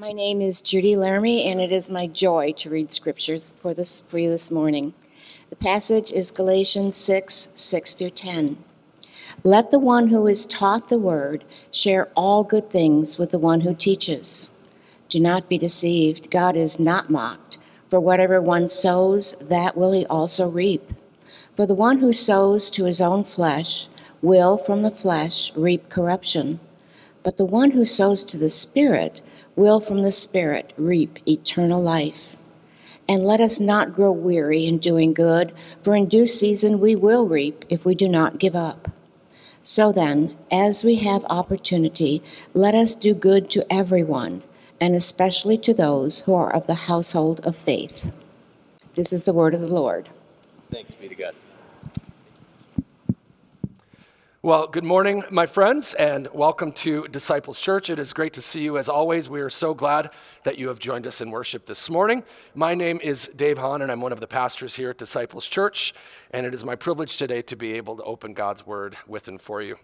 My name is Judy Laramie, and it is my joy to read scripture for, this, for you this morning. The passage is Galatians 6 6 through 10. Let the one who is taught the word share all good things with the one who teaches. Do not be deceived, God is not mocked. For whatever one sows, that will he also reap. For the one who sows to his own flesh will from the flesh reap corruption, but the one who sows to the Spirit will from the Spirit reap eternal life. And let us not grow weary in doing good, for in due season we will reap if we do not give up. So then, as we have opportunity, let us do good to everyone, and especially to those who are of the household of faith. This is the word of the Lord. Thanks be to God. Well, good morning, my friends, and welcome to Disciples Church. It is great to see you as always. We are so glad that you have joined us in worship this morning. My name is Dave Hahn, and I'm one of the pastors here at Disciples Church, and it is my privilege today to be able to open God's Word with and for you.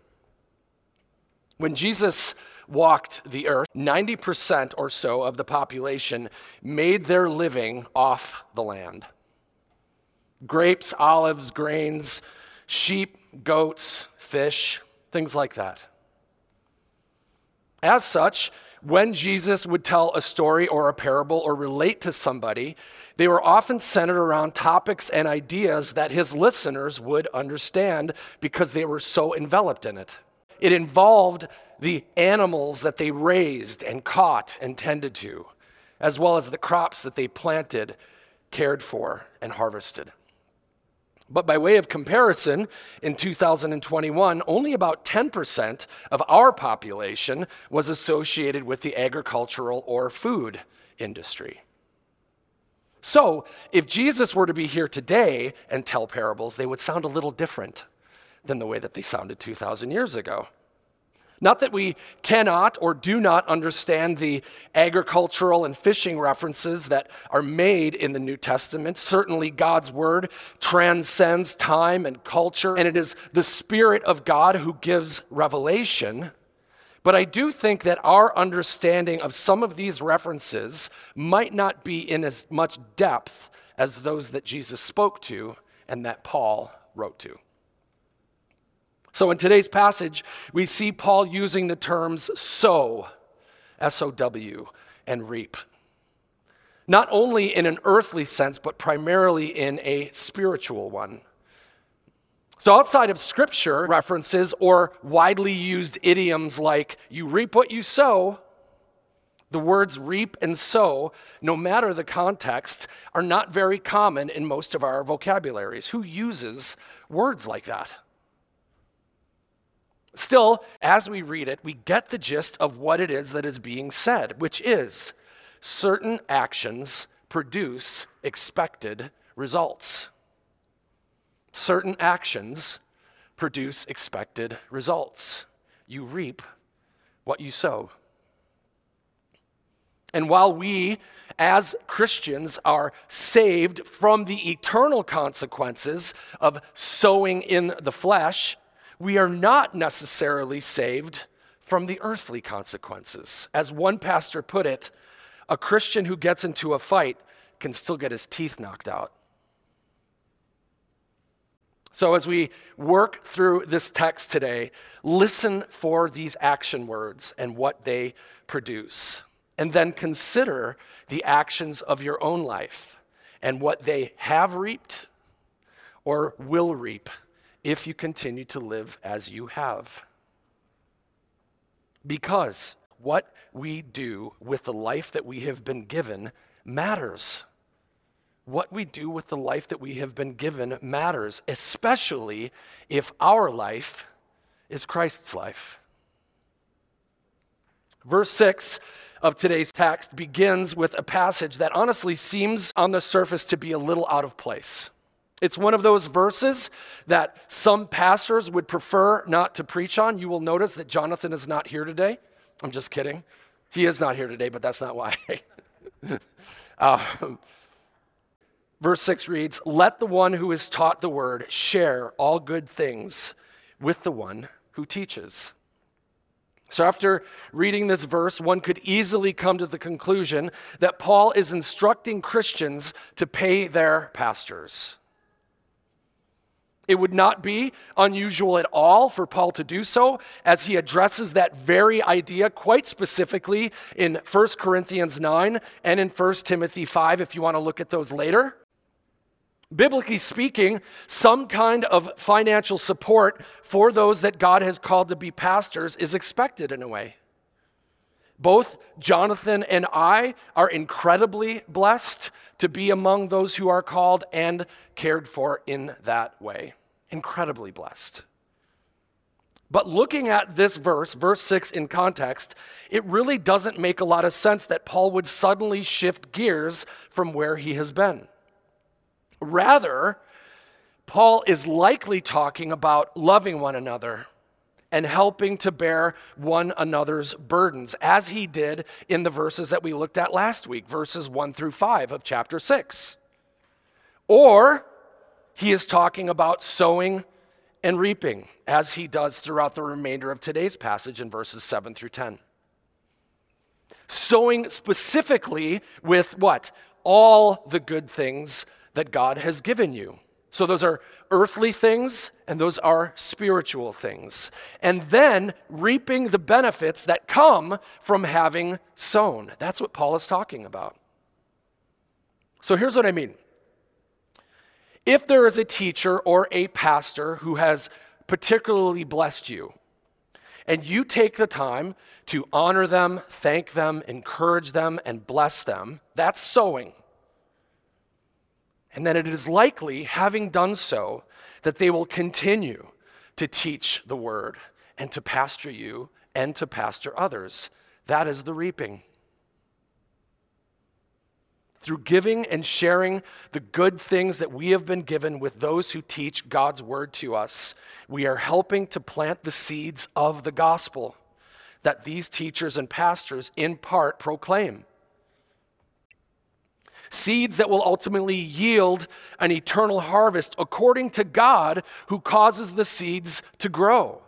When Jesus walked the earth, 90% or so of the population made their living off the land. Grapes, olives, grains, sheep, goats, fish, things like that. As such, when Jesus would tell a story or a parable or relate to somebody, they were often centered around topics and ideas that his listeners would understand because they were so enveloped in it. It involved the animals that they raised and caught and tended to, as well as the crops that they planted, cared for, and harvested. But by way of comparison, in 2021, only about 10% of our population was associated with the agricultural or food industry. So, if Jesus were to be here today and tell parables, they would sound a little different than the way that they sounded 2,000 years ago. Not that we cannot or do not understand the agricultural and fishing references that are made in the New Testament. Certainly, God's word transcends time and culture, and it is the Spirit of God who gives revelation. But I do think that our understanding of some of these references might not be in as much depth as those that Jesus spoke to and that Paul wrote to. So in today's passage, we see Paul using the terms sow, S O W, and reap. Not only in an earthly sense, but primarily in a spiritual one. So, outside of scripture references or widely used idioms like you reap what you sow, the words reap and sow, no matter the context, are not very common in most of our vocabularies. Who uses words like that? Still, as we read it, we get the gist of what it is that is being said, which is certain actions produce expected results. Certain actions produce expected results. You reap what you sow. And while we, as Christians, are saved from the eternal consequences of sowing in the flesh, we are not necessarily saved from the earthly consequences. As one pastor put it, a Christian who gets into a fight can still get his teeth knocked out. So, as we work through this text today, listen for these action words and what they produce. And then consider the actions of your own life and what they have reaped or will reap if you continue to live as you have. Because what we do with the life that we have been given matters. What we do with the life that we have been given matters, especially if our life is Christ's life. Verse 6 of today's text begins with a passage that honestly seems on the surface to be a little out of place. It's one of those verses that some pastors would prefer not to preach on. You will notice that Jonathan is not here today. I'm just kidding. He is not here today, but that's not why. uh, verse 6 reads Let the one who is taught the word share all good things with the one who teaches. So, after reading this verse, one could easily come to the conclusion that Paul is instructing Christians to pay their pastors. It would not be unusual at all for Paul to do so, as he addresses that very idea quite specifically in 1 Corinthians 9 and in 1 Timothy 5, if you want to look at those later. Biblically speaking, some kind of financial support for those that God has called to be pastors is expected in a way. Both Jonathan and I are incredibly blessed to be among those who are called and cared for in that way. Incredibly blessed. But looking at this verse, verse 6 in context, it really doesn't make a lot of sense that Paul would suddenly shift gears from where he has been. Rather, Paul is likely talking about loving one another and helping to bear one another's burdens, as he did in the verses that we looked at last week, verses 1 through 5 of chapter 6. Or he is talking about sowing and reaping, as he does throughout the remainder of today's passage in verses 7 through 10. Sowing specifically with what? All the good things that God has given you. So those are earthly things and those are spiritual things. And then reaping the benefits that come from having sown. That's what Paul is talking about. So here's what I mean. If there is a teacher or a pastor who has particularly blessed you, and you take the time to honor them, thank them, encourage them, and bless them, that's sowing and that it is likely, having done so, that they will continue to teach the word and to pastor you and to pastor others. That is the reaping. Through giving and sharing the good things that we have been given with those who teach God's word to us, we are helping to plant the seeds of the gospel that these teachers and pastors in part proclaim seeds that will ultimately yield an eternal harvest according to God who causes the seeds to grow.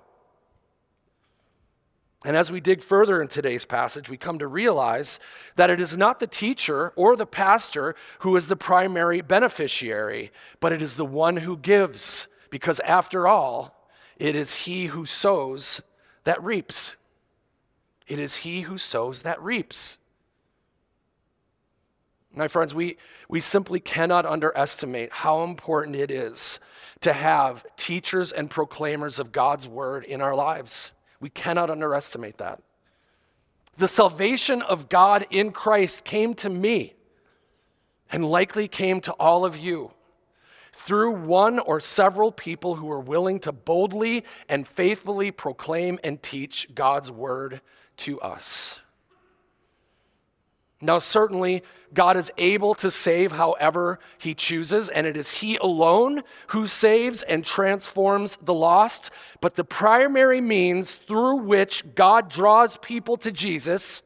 And as we dig further in today's passage, we come to realize that it is not the teacher or the pastor who is the primary beneficiary, but it is the one who gives, because after all, it is he who sows that reaps. It is he who sows that reaps. My friends, we, we simply cannot underestimate how important it is to have teachers and proclaimers of God's word in our lives. We cannot underestimate that. The salvation of God in Christ came to me and likely came to all of you through one or several people who were willing to boldly and faithfully proclaim and teach God's word to us. Now, certainly, God is able to save however He chooses, and it is He alone who saves and transforms the lost. But the primary means through which God draws people to Jesus,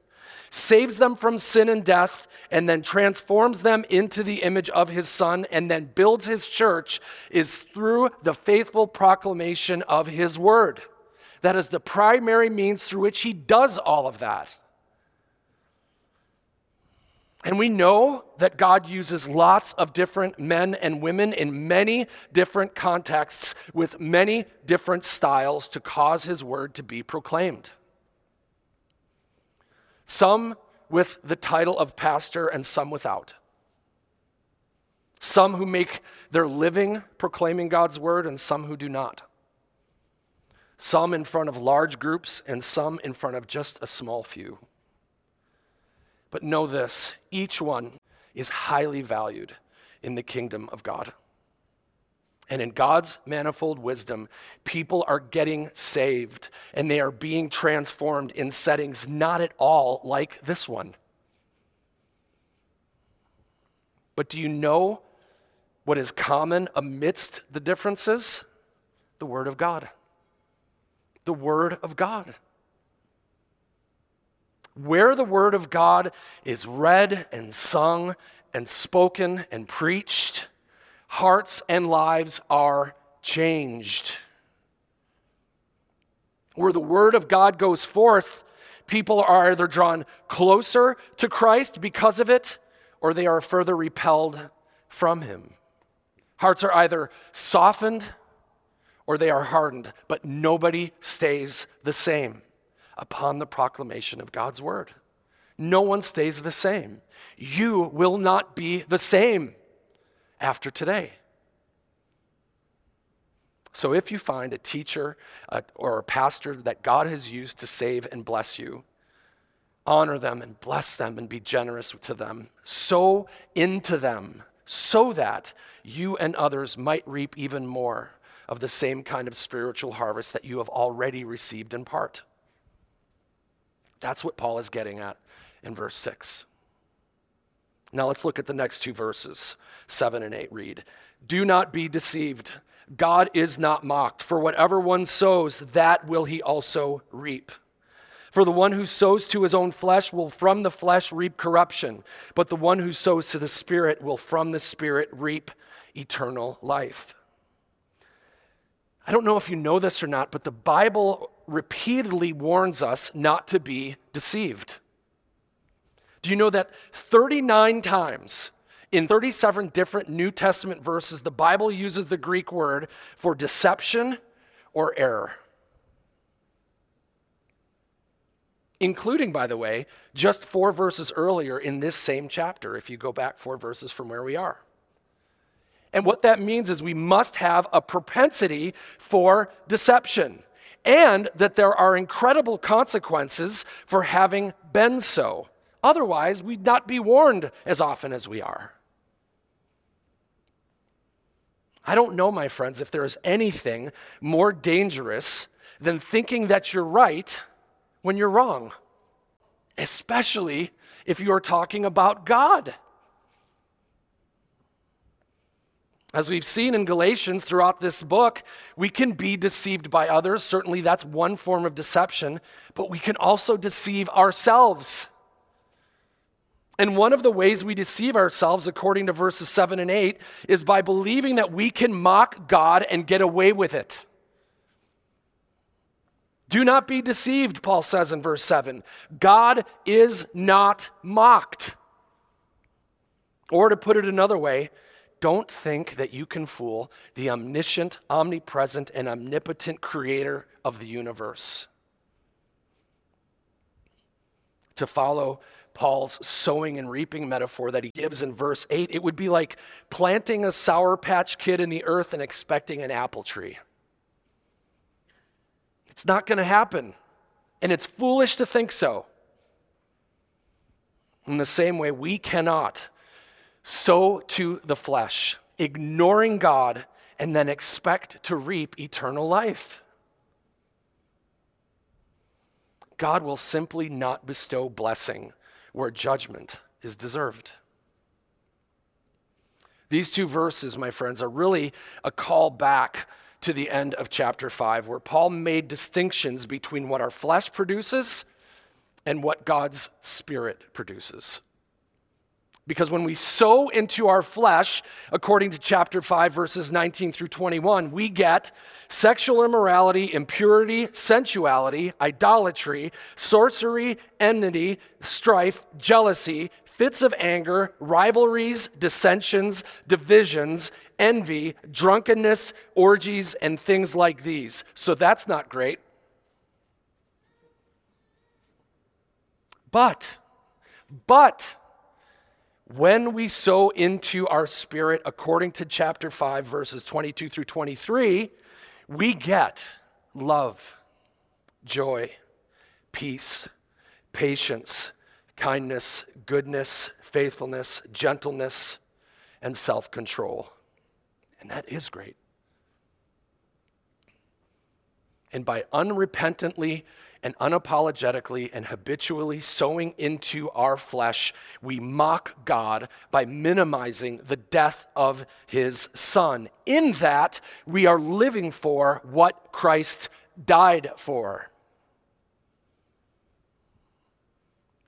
saves them from sin and death, and then transforms them into the image of His Son, and then builds His church is through the faithful proclamation of His Word. That is the primary means through which He does all of that. And we know that God uses lots of different men and women in many different contexts with many different styles to cause his word to be proclaimed. Some with the title of pastor and some without. Some who make their living proclaiming God's word and some who do not. Some in front of large groups and some in front of just a small few. But know this each one is highly valued in the kingdom of God. And in God's manifold wisdom, people are getting saved and they are being transformed in settings not at all like this one. But do you know what is common amidst the differences? The Word of God. The Word of God. Where the Word of God is read and sung and spoken and preached, hearts and lives are changed. Where the word of God goes forth, people are either drawn closer to Christ because of it, or they are further repelled from him. Hearts are either softened or they are hardened, but nobody stays the same upon the proclamation of God's word. No one stays the same. You will not be the same after today. So, if you find a teacher or a pastor that God has used to save and bless you, honor them and bless them and be generous to them. Sow into them so that you and others might reap even more of the same kind of spiritual harvest that you have already received in part. That's what Paul is getting at in verse 6. Now let's look at the next two verses, 7 and 8 read. Do not be deceived. God is not mocked, for whatever one sows, that will he also reap. For the one who sows to his own flesh will from the flesh reap corruption, but the one who sows to the Spirit will from the Spirit reap eternal life. I don't know if you know this or not, but the Bible repeatedly warns us not to be deceived. Do you know that 39 times in 37 different New Testament verses, the Bible uses the Greek word for deception or error? including, by the way, just four verses earlier in this same chapter, if you go back four verses from where we are. And what that means is we must have a propensity for deception, and that there are incredible consequences for having been so. Otherwise, we'd not be warned as often as we are. I don't know, my friends, if there is anything more dangerous than thinking that you're right when you're wrong, especially if you are talking about God. As we've seen in Galatians throughout this book, we can be deceived by others. Certainly, that's one form of deception, but we can also deceive ourselves. And one of the ways we deceive ourselves, according to verses 7 and 8, is by believing that we can mock God and get away with it. Do not be deceived, Paul says in verse 7. God is not mocked. Or to put it another way, don't think that you can fool the omniscient, omnipresent, and omnipotent creator of the universe. To follow Paul's sowing and reaping metaphor that he gives in verse 8, it would be like planting a sour patch kid in the earth and expecting an apple tree. It's not going to happen. And it's foolish to think so. In the same way, we cannot sow to the flesh, ignoring God, and then expect to reap eternal life. God will simply not bestow blessing where judgment is deserved. These two verses, my friends, are really a call back to the end of chapter 5, where Paul made distinctions between what our flesh produces and what God's Spirit produces. Because when we sow into our flesh, according to chapter 5, verses 19 through 21, we get sexual immorality, impurity, sensuality, idolatry, sorcery, enmity, strife, jealousy, fits of anger, rivalries, dissensions, divisions, envy, drunkenness, orgies, and things like these. So that's not great. But, but, when we sow into our spirit, according to chapter 5, verses 22 through 23, we get love, joy, peace, patience, kindness, goodness, faithfulness, gentleness, and self control. And that is great. And by unrepentantly and unapologetically and habitually sowing into our flesh, we mock God by minimizing the death of his son. In that, we are living for what Christ died for.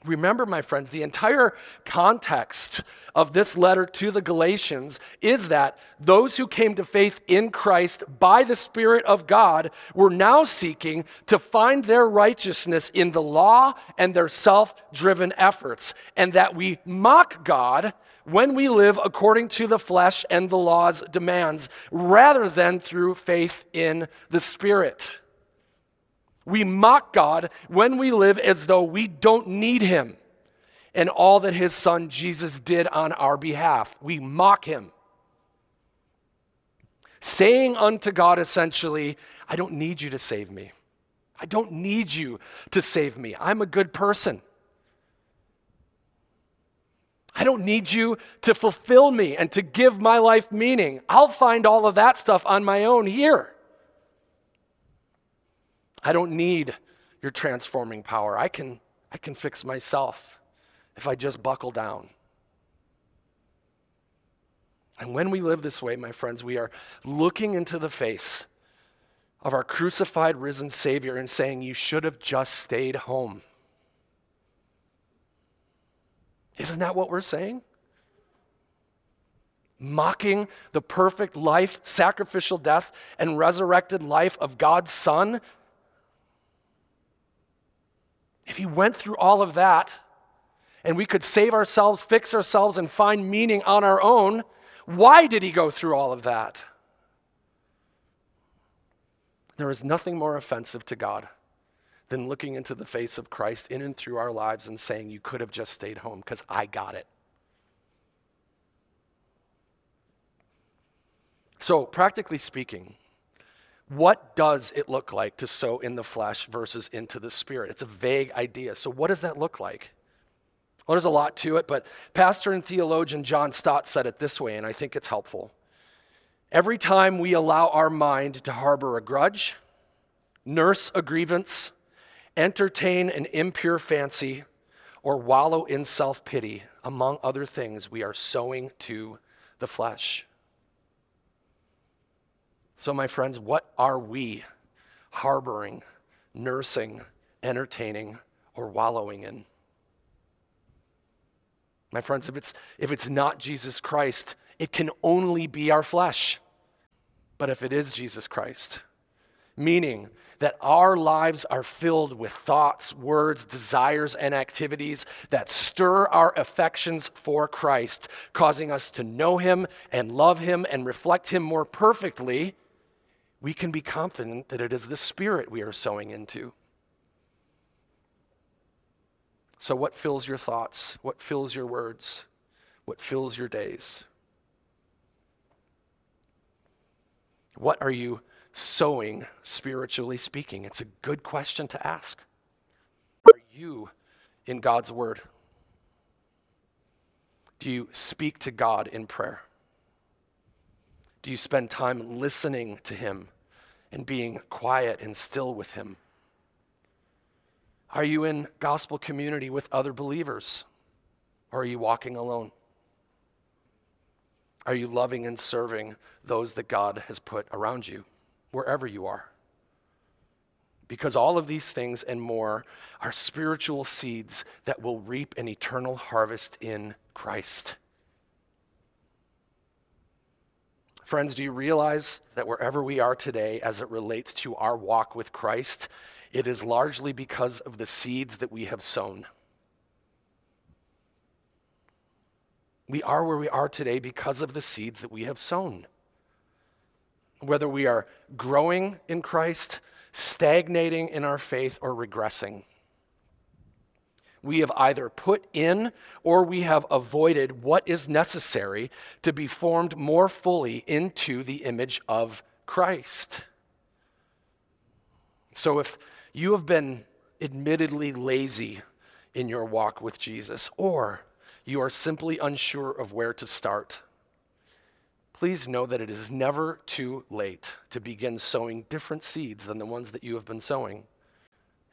Remember, my friends, the entire context of this letter to the Galatians is that those who came to faith in Christ by the Spirit of God were now seeking to find their righteousness in the law and their self driven efforts, and that we mock God when we live according to the flesh and the law's demands, rather than through faith in the Spirit. We mock God when we live as though we don't need Him and all that His Son Jesus did on our behalf. We mock Him. Saying unto God essentially, I don't need you to save me. I don't need you to save me. I'm a good person. I don't need you to fulfill me and to give my life meaning. I'll find all of that stuff on my own here. I don't need your transforming power. I can, I can fix myself if I just buckle down. And when we live this way, my friends, we are looking into the face of our crucified, risen Savior and saying, You should have just stayed home. Isn't that what we're saying? Mocking the perfect life, sacrificial death, and resurrected life of God's Son if he went through all of that and we could save ourselves, fix ourselves, and find meaning on our own, why did he go through all of that? There is nothing more offensive to God than looking into the face of Christ in and through our lives and saying, You could have just stayed home because I got it. So, practically speaking, what does it look like to sow in the flesh versus into the spirit? It's a vague idea. So, what does that look like? Well, there's a lot to it, but pastor and theologian John Stott said it this way, and I think it's helpful. Every time we allow our mind to harbor a grudge, nurse a grievance, entertain an impure fancy, or wallow in self pity, among other things, we are sowing to the flesh. So, my friends, what are we harboring, nursing, entertaining, or wallowing in? My friends, if it's, if it's not Jesus Christ, it can only be our flesh. But if it is Jesus Christ, meaning that our lives are filled with thoughts, words, desires, and activities that stir our affections for Christ, causing us to know Him and love Him and reflect Him more perfectly, we can be confident that it is the Spirit we are sowing into. So, what fills your thoughts? What fills your words? What fills your days? What are you sowing, spiritually speaking? It's a good question to ask. Are you in God's Word? Do you speak to God in prayer? Do you spend time listening to Him and being quiet and still with Him? Are you in gospel community with other believers? Or are you walking alone? Are you loving and serving those that God has put around you, wherever you are? Because all of these things and more are spiritual seeds that will reap an eternal harvest in Christ. Friends, do you realize that wherever we are today as it relates to our walk with Christ, it is largely because of the seeds that we have sown? We are where we are today because of the seeds that we have sown. Whether we are growing in Christ, stagnating in our faith, or regressing we have either put in or we have avoided what is necessary to be formed more fully into the image of Christ. So if you have been admittedly lazy in your walk with Jesus, or you are simply unsure of where to start, please know that it is never too late to begin sowing different seeds than the ones that you have been sowing.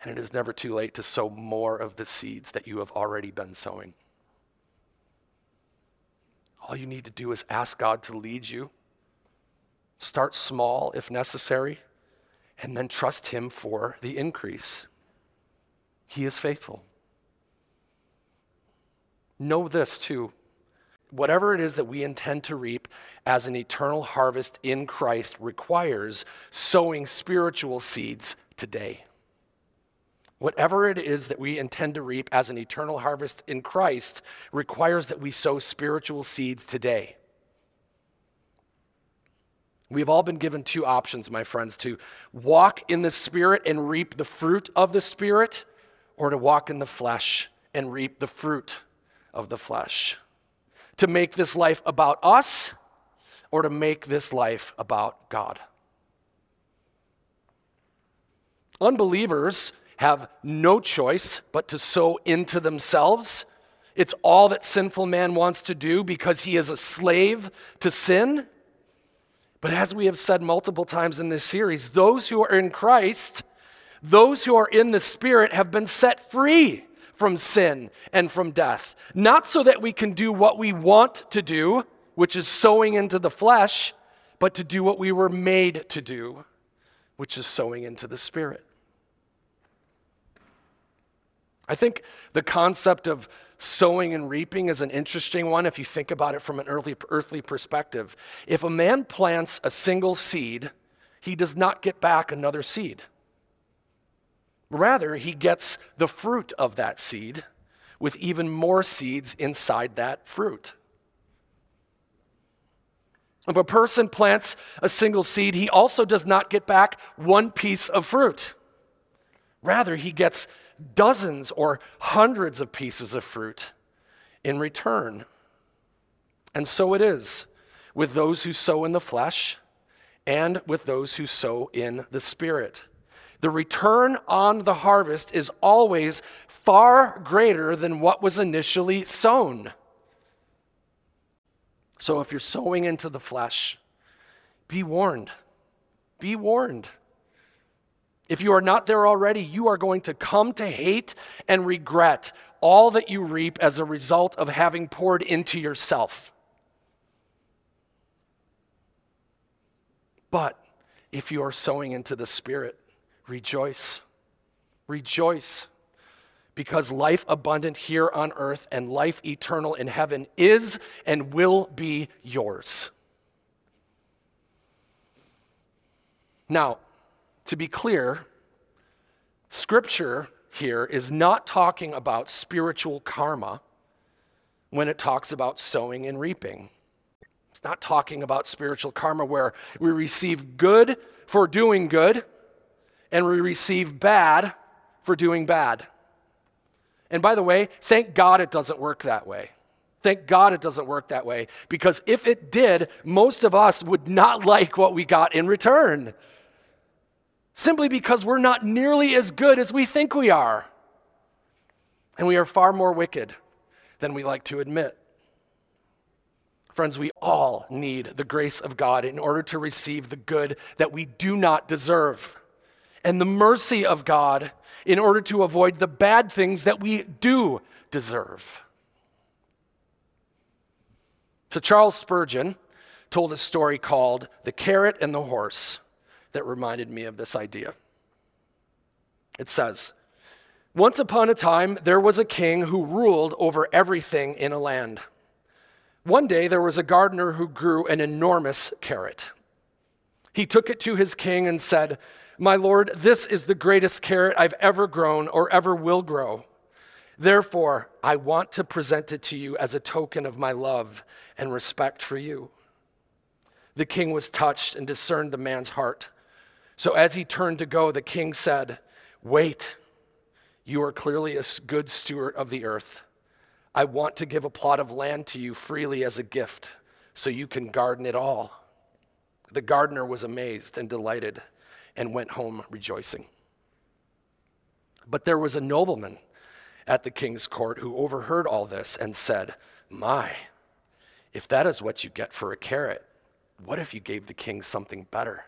And it is never too late to sow more of the seeds that you have already been sowing. All you need to do is ask God to lead you. Start small if necessary, and then trust Him for the increase. He is faithful. know this too. Whatever it is that we intend to reap as an eternal harvest in Christ requires sowing spiritual seeds today. Whatever it is that we intend to reap as an eternal harvest in Christ requires that we sow spiritual seeds today. We've all been given two options, my friends, to walk in the Spirit and reap the fruit of the Spirit, or to walk in the flesh and reap the fruit of the flesh. To make this life about us, or to make this life about God. Unbelievers have no choice but to sow into themselves. It's all that sinful man wants to do because he is a slave to sin. But as we have said multiple times in this series, those who are in Christ, those who are in the Spirit, have been set free from sin and from death. Not so that we can do what we want to do, which is sowing into the flesh, but to do what we were made to do, which is sowing into the Spirit. I think the concept of sowing and reaping is an interesting one if you think about it from an earthly, earthly perspective. If a man plants a single seed, he does not get back another seed. Rather, he gets the fruit of that seed with even more seeds inside that fruit. If a person plants a single seed, he also does not get back one piece of fruit. Rather, he gets dozens or hundreds of pieces of fruit in return. And so it is with those who sow in the flesh and with those who sow in the spirit. The return on the harvest is always far greater than what was initially sown. So if you're sowing into the flesh, be warned. Be warned. If you are not there already, you are going to come to hate and regret all that you reap as a result of having poured into yourself. But if you are sowing into the Spirit, rejoice. Rejoice. Because life abundant here on earth and life eternal in heaven is and will be yours. Now, to be clear, Scripture here is not talking about spiritual karma when it talks about sowing and reaping. It's not talking about spiritual karma where we receive good for doing good and we receive bad for doing bad. And by the way, thank God it doesn't work that way. Thank God it doesn't work that way because if it did, most of us would not like what we got in return simply because we're not nearly as good as we think we are. And we are far more wicked than we like to admit. Friends, we all need the grace of God in order to receive the good that we do not deserve, and the mercy of God in order to avoid the bad things that we do deserve. So, Charles Spurgeon told a story called The Carrot and the Horse that reminded me of this idea. It says, Once upon a time, there was a king who ruled over everything in a land. One day, there was a gardener who grew an enormous carrot. He took it to his king and said, My lord, this is the greatest carrot I've ever grown or ever will grow. Therefore, I want to present it to you as a token of my love and respect for you. The king was touched and discerned the man's heart. So as he turned to go, the king said, Wait, you are clearly a good steward of the earth. I want to give a plot of land to you freely as a gift, so you can garden it all. The gardener was amazed and delighted and went home rejoicing. But there was a nobleman at the king's court who overheard all this and said, My, if that is what you get for a carrot, what if you gave the king something better?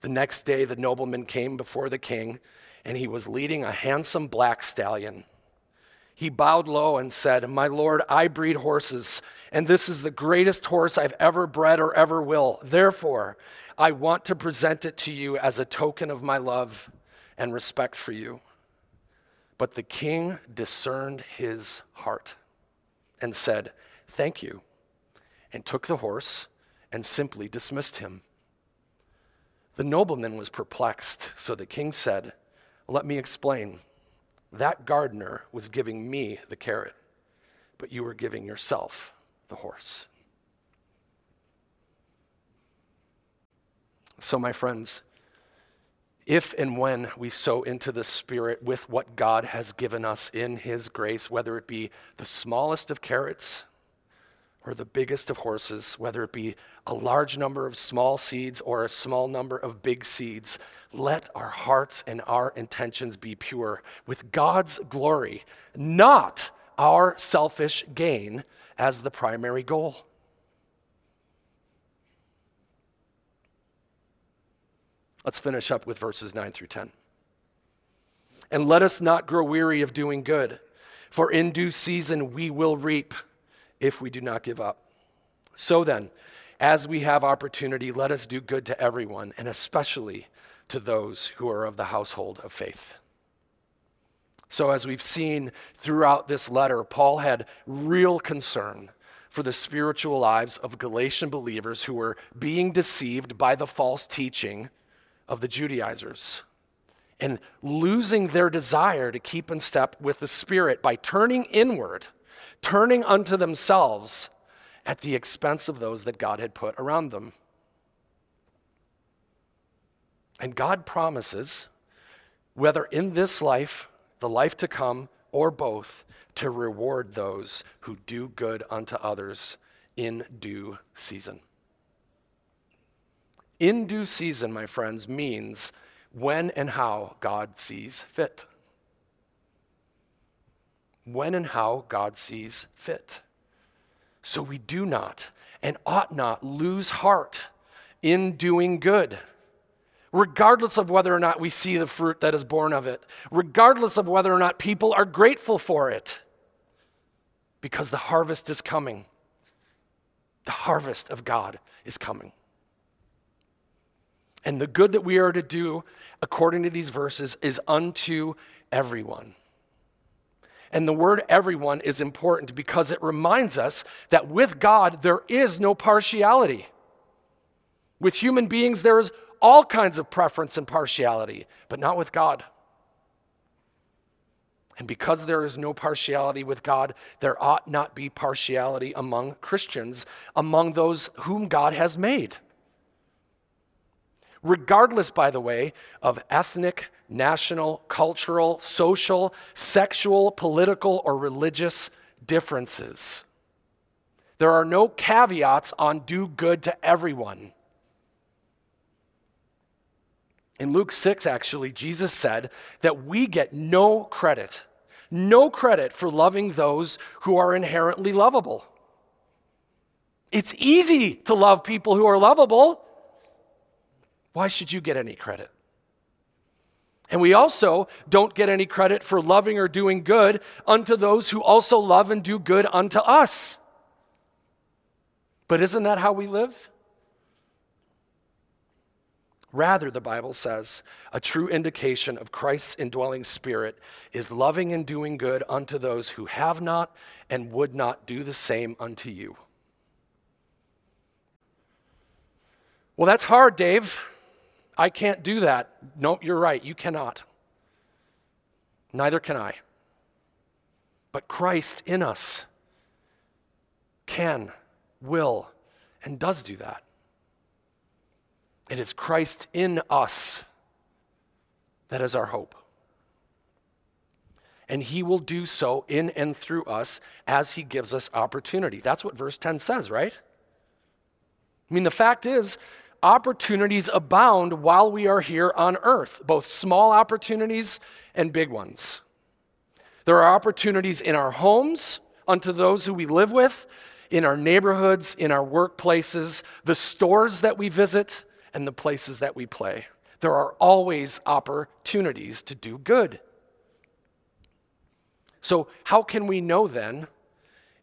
The next day, the nobleman came before the king, and he was leading a handsome black stallion. He bowed low and said, My lord, I breed horses, and this is the greatest horse I've ever bred or ever will. Therefore, I want to present it to you as a token of my love and respect for you. But the king discerned his heart and said, Thank you, and took the horse and simply dismissed him. The nobleman was perplexed, so the king said, Let me explain. That gardener was giving me the carrot, but you were giving yourself the horse. So, my friends, if and when we sow into the Spirit with what God has given us in His grace, whether it be the smallest of carrots or the biggest of horses, whether it be a large number of small seeds or a small number of big seeds, let our hearts and our intentions be pure with God's glory, not our selfish gain as the primary goal. Let's finish up with verses 9 through 10. And let us not grow weary of doing good, for in due season we will reap if we do not give up. So then, as we have opportunity, let us do good to everyone, and especially to those who are of the household of faith. So, as we've seen throughout this letter, Paul had real concern for the spiritual lives of Galatian believers who were being deceived by the false teaching of the Judaizers and losing their desire to keep in step with the Spirit by turning inward, turning unto themselves at the expense of those that God had put around them. And God promises, whether in this life, the life to come, or both, to reward those who do good unto others in due season. In due season, my friends, means when and how God sees fit. When and how God sees fit. So we do not and ought not lose heart in doing good, regardless of whether or not we see the fruit that is born of it, regardless of whether or not people are grateful for it, because the harvest is coming. The harvest of God is coming. And the good that we are to do, according to these verses, is unto everyone. And the word everyone is important because it reminds us that with God, there is no partiality. With human beings, there is all kinds of preference and partiality, but not with God. And because there is no partiality with God, there ought not be partiality among Christians, among those whom God has made regardless, by the way, of ethnic, national, cultural, social, sexual, political, or religious differences. There are no caveats on do good to everyone. In Luke 6, actually, Jesus said that we get no credit, no credit for loving those who are inherently lovable. It's easy to love people who are lovable. Why should you get any credit? And we also don't get any credit for loving or doing good unto those who also love and do good unto us. But isn't that how we live? Rather, the Bible says, a true indication of Christ's indwelling spirit is loving and doing good unto those who have not and would not do the same unto you. Well, that's hard, Dave. I can't do that. No, you're right. You cannot. Neither can I. But Christ in us can, will, and does do that. It is Christ in us that is our hope. And he will do so in and through us as he gives us opportunity. That's what verse 10 says, right? I mean, the fact is, opportunities abound while we are here on earth, both small opportunities and big ones. There are opportunities in our homes unto those who we live with, in our neighborhoods, in our workplaces, the stores that we visit, and the places that we play. There are always opportunities to do good. So, how can we know then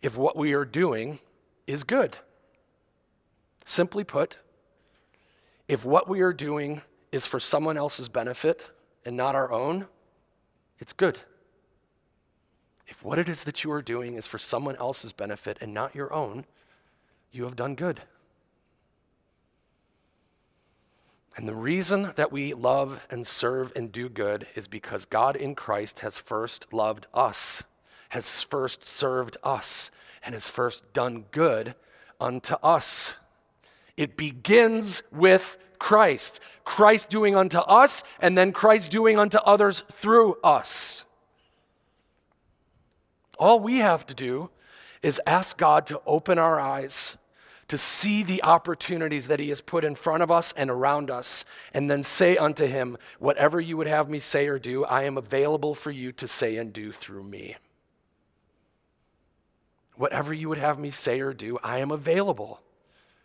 if what we are doing is good? Simply put, if what we are doing is for someone else's benefit and not our own, it's good. if what it is that you are doing is for someone else's benefit and not your own, you have done good. And the reason that we love and serve and do good is because God in Christ has first loved us, has first served us, and has first done good unto us. It begins with Christ. Christ doing unto us, and then Christ doing unto others through us. All we have to do is ask God to open our eyes to see the opportunities that He has put in front of us and around us, and then say unto Him, Whatever you would have me say or do, I am available for you to say and do through me. Whatever you would have me say or do, I am available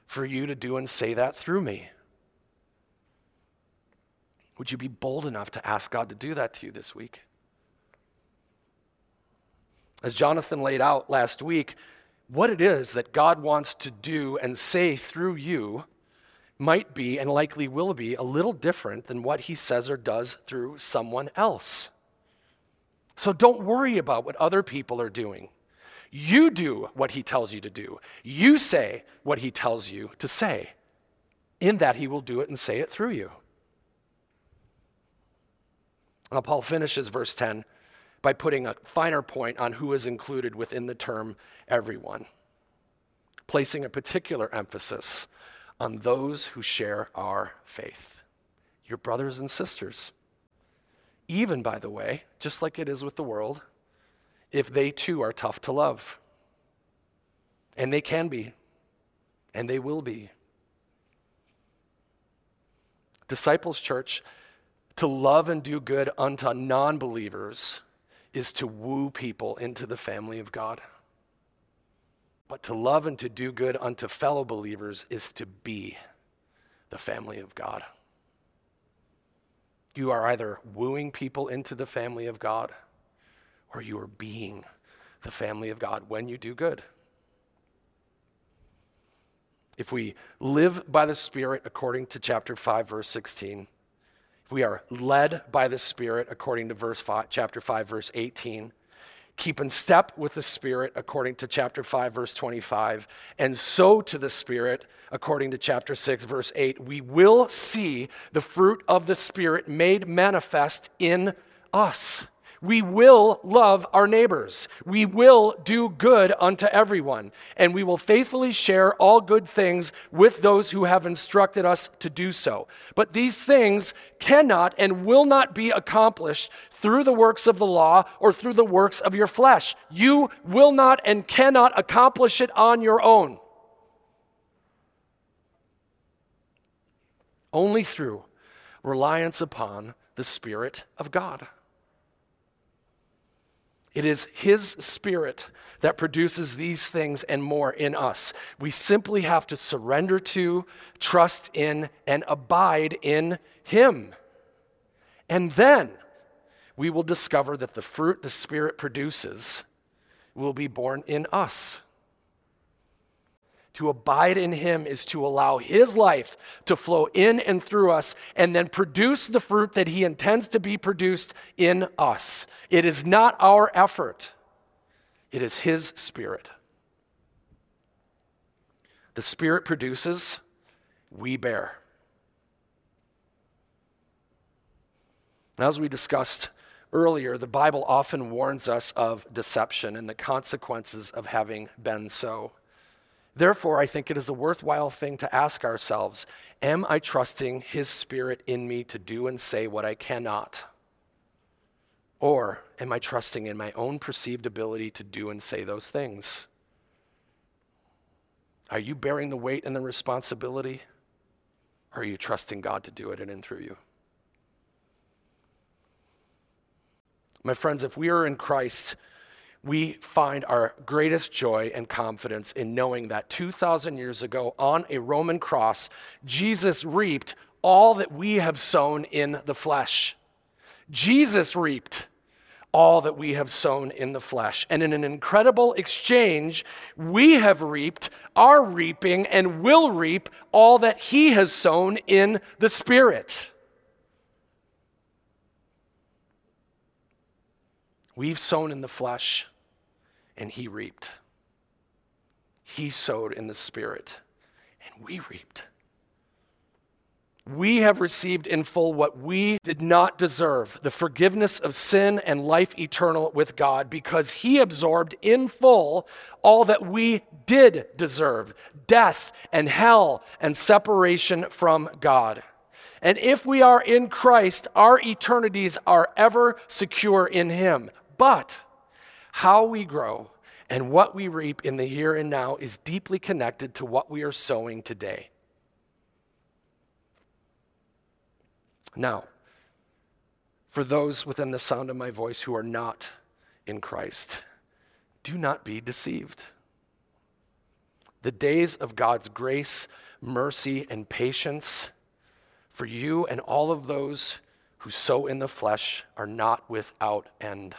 for you to do and say that through me. Would you be bold enough to ask God to do that to you this week? As Jonathan laid out last week, what it is that God wants to do and say through you might be and likely will be a little different than what he says or does through someone else. So don't worry about what other people are doing. You do what he tells you to do. You say what he tells you to say. In that, he will do it and say it through you. Now, Paul finishes verse 10 by putting a finer point on who is included within the term everyone, placing a particular emphasis on those who share our faith, your brothers and sisters. Even, by the way, just like it is with the world, if they too are tough to love. And they can be, and they will be. Disciples Church, to love and do good unto non believers is to woo people into the family of God. But to love and to do good unto fellow believers is to be the family of God. You are either wooing people into the family of God or you are being the family of God when you do good. If we live by the Spirit according to chapter 5, verse 16, if we are led by the Spirit according to verse five, chapter 5, verse 18. Keep in step with the Spirit according to chapter 5, verse 25, and sow to the Spirit according to chapter 6, verse 8. We will see the fruit of the Spirit made manifest in us we will love our neighbors. We will do good unto everyone. And we will faithfully share all good things with those who have instructed us to do so. But these things cannot and will not be accomplished through the works of the law or through the works of your flesh. You will not and cannot accomplish it on your own. Only through reliance upon the Spirit of God. It is His Spirit that produces these things and more in us. We simply have to surrender to, trust in, and abide in Him. And then we will discover that the fruit the Spirit produces will be borne in us. To abide in Him is to allow His life to flow in and through us and then produce the fruit that He intends to be produced in us. It is not our effort, it is His Spirit. The Spirit produces, we bear. As we discussed earlier, the Bible often warns us of deception and the consequences of having been so. Therefore, I think it is a worthwhile thing to ask ourselves Am I trusting His Spirit in me to do and say what I cannot? Or am I trusting in my own perceived ability to do and say those things? Are you bearing the weight and the responsibility? Or are you trusting God to do it in and through you? My friends, if we are in Christ, we find our greatest joy and confidence in knowing that 2,000 years ago on a Roman cross, Jesus reaped all that we have sown in the flesh. Jesus reaped all that we have sown in the flesh. And in an incredible exchange, we have reaped, are reaping, and will reap all that He has sown in the Spirit. We've sown in the flesh and he reaped. He sowed in the Spirit, and we reaped. We have received in full what we did not deserve the forgiveness of sin and life eternal with God because He absorbed in full all that we did deserve death and hell and separation from God. And if we are in Christ, our eternities are ever secure in Him. But how we grow and what we reap in the here and now is deeply connected to what we are sowing today. Now, for those within the sound of my voice who are not in Christ, do not be deceived. The days of God's grace, mercy, and patience for you and all of those who sow in the flesh are not without end.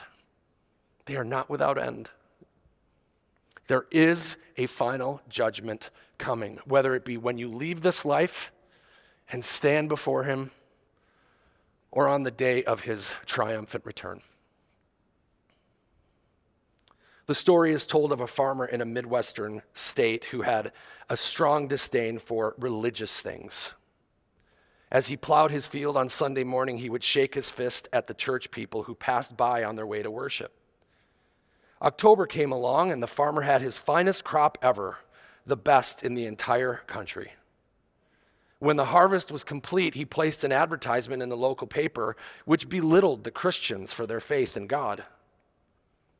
They are not without end. There is a final judgment coming, whether it be when you leave this life and stand before Him or on the day of His triumphant return. The story is told of a farmer in a Midwestern state who had a strong disdain for religious things. As he plowed his field on Sunday morning, he would shake his fist at the church people who passed by on their way to worship. October came along, and the farmer had his finest crop ever, the best in the entire country. When the harvest was complete, he placed an advertisement in the local paper which belittled the Christians for their faith in God.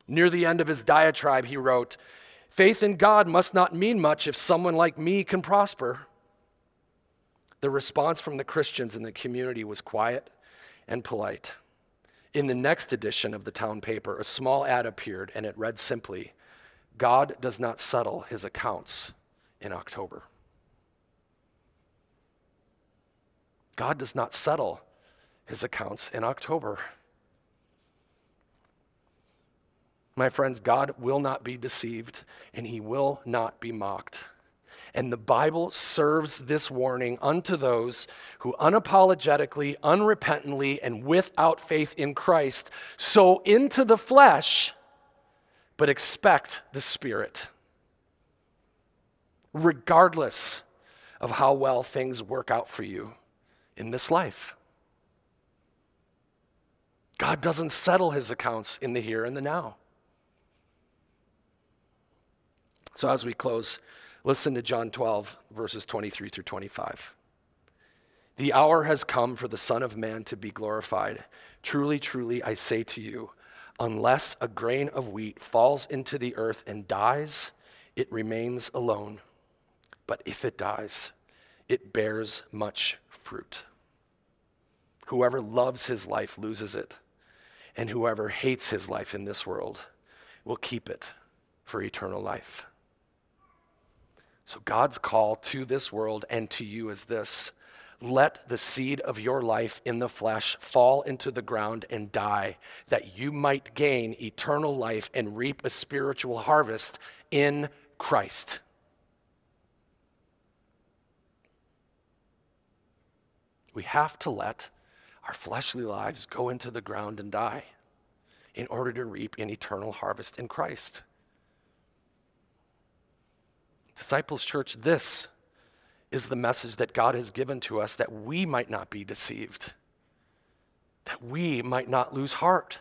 Near the end of his diatribe, he wrote, Faith in God must not mean much if someone like me can prosper. The response from the Christians in the community was quiet and polite. In the next edition of the town paper, a small ad appeared and it read simply God does not settle his accounts in October. God does not settle his accounts in October. My friends, God will not be deceived and he will not be mocked. And the Bible serves this warning unto those who unapologetically, unrepentantly, and without faith in Christ sow into the flesh, but expect the Spirit. Regardless of how well things work out for you in this life. God doesn't settle his accounts in the here and the now. So, as we close, Listen to John 12, verses 23 through 25. The hour has come for the Son of Man to be glorified. Truly, truly, I say to you, unless a grain of wheat falls into the earth and dies, it remains alone. But if it dies, it bears much fruit. Whoever loves his life loses it, and whoever hates his life in this world will keep it for eternal life. So, God's call to this world and to you is this let the seed of your life in the flesh fall into the ground and die, that you might gain eternal life and reap a spiritual harvest in Christ. We have to let our fleshly lives go into the ground and die in order to reap an eternal harvest in Christ. Disciples Church, this is the message that God has given to us that we might not be deceived, that we might not lose heart.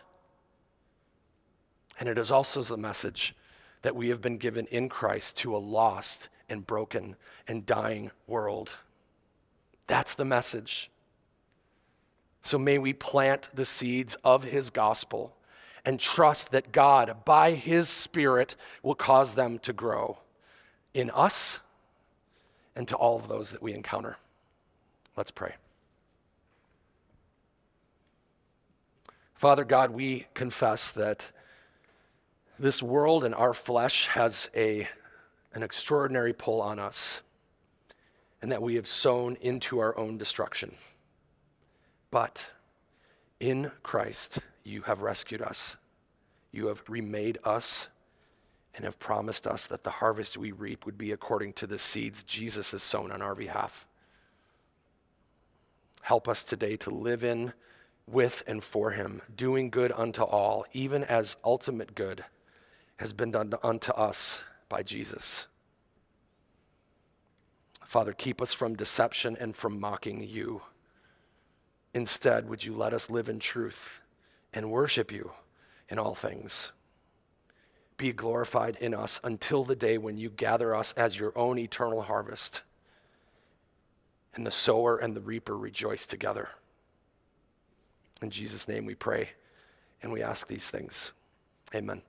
And it is also the message that we have been given in Christ to a lost and broken and dying world. That's the message. So may we plant the seeds of his gospel and trust that God, by his Spirit, will cause them to grow in us and to all of those that we encounter. Let's pray. Father God, we confess that this world and our flesh has a, an extraordinary pull on us, and that we have sown into our own destruction. But in Christ, you have rescued us. You have remade us and have promised us that the harvest we reap would be according to the seeds Jesus has sown on our behalf. Help us today to live in, with, and for Him, doing good unto all, even as ultimate good, has been done unto us by Jesus. Father, keep us from deception and from mocking you. Instead, would you let us live in truth and worship you in all things? Be glorified in us until the day when you gather us as your own eternal harvest, and the sower and the reaper rejoice together. In Jesus' name we pray and we ask these things. Amen.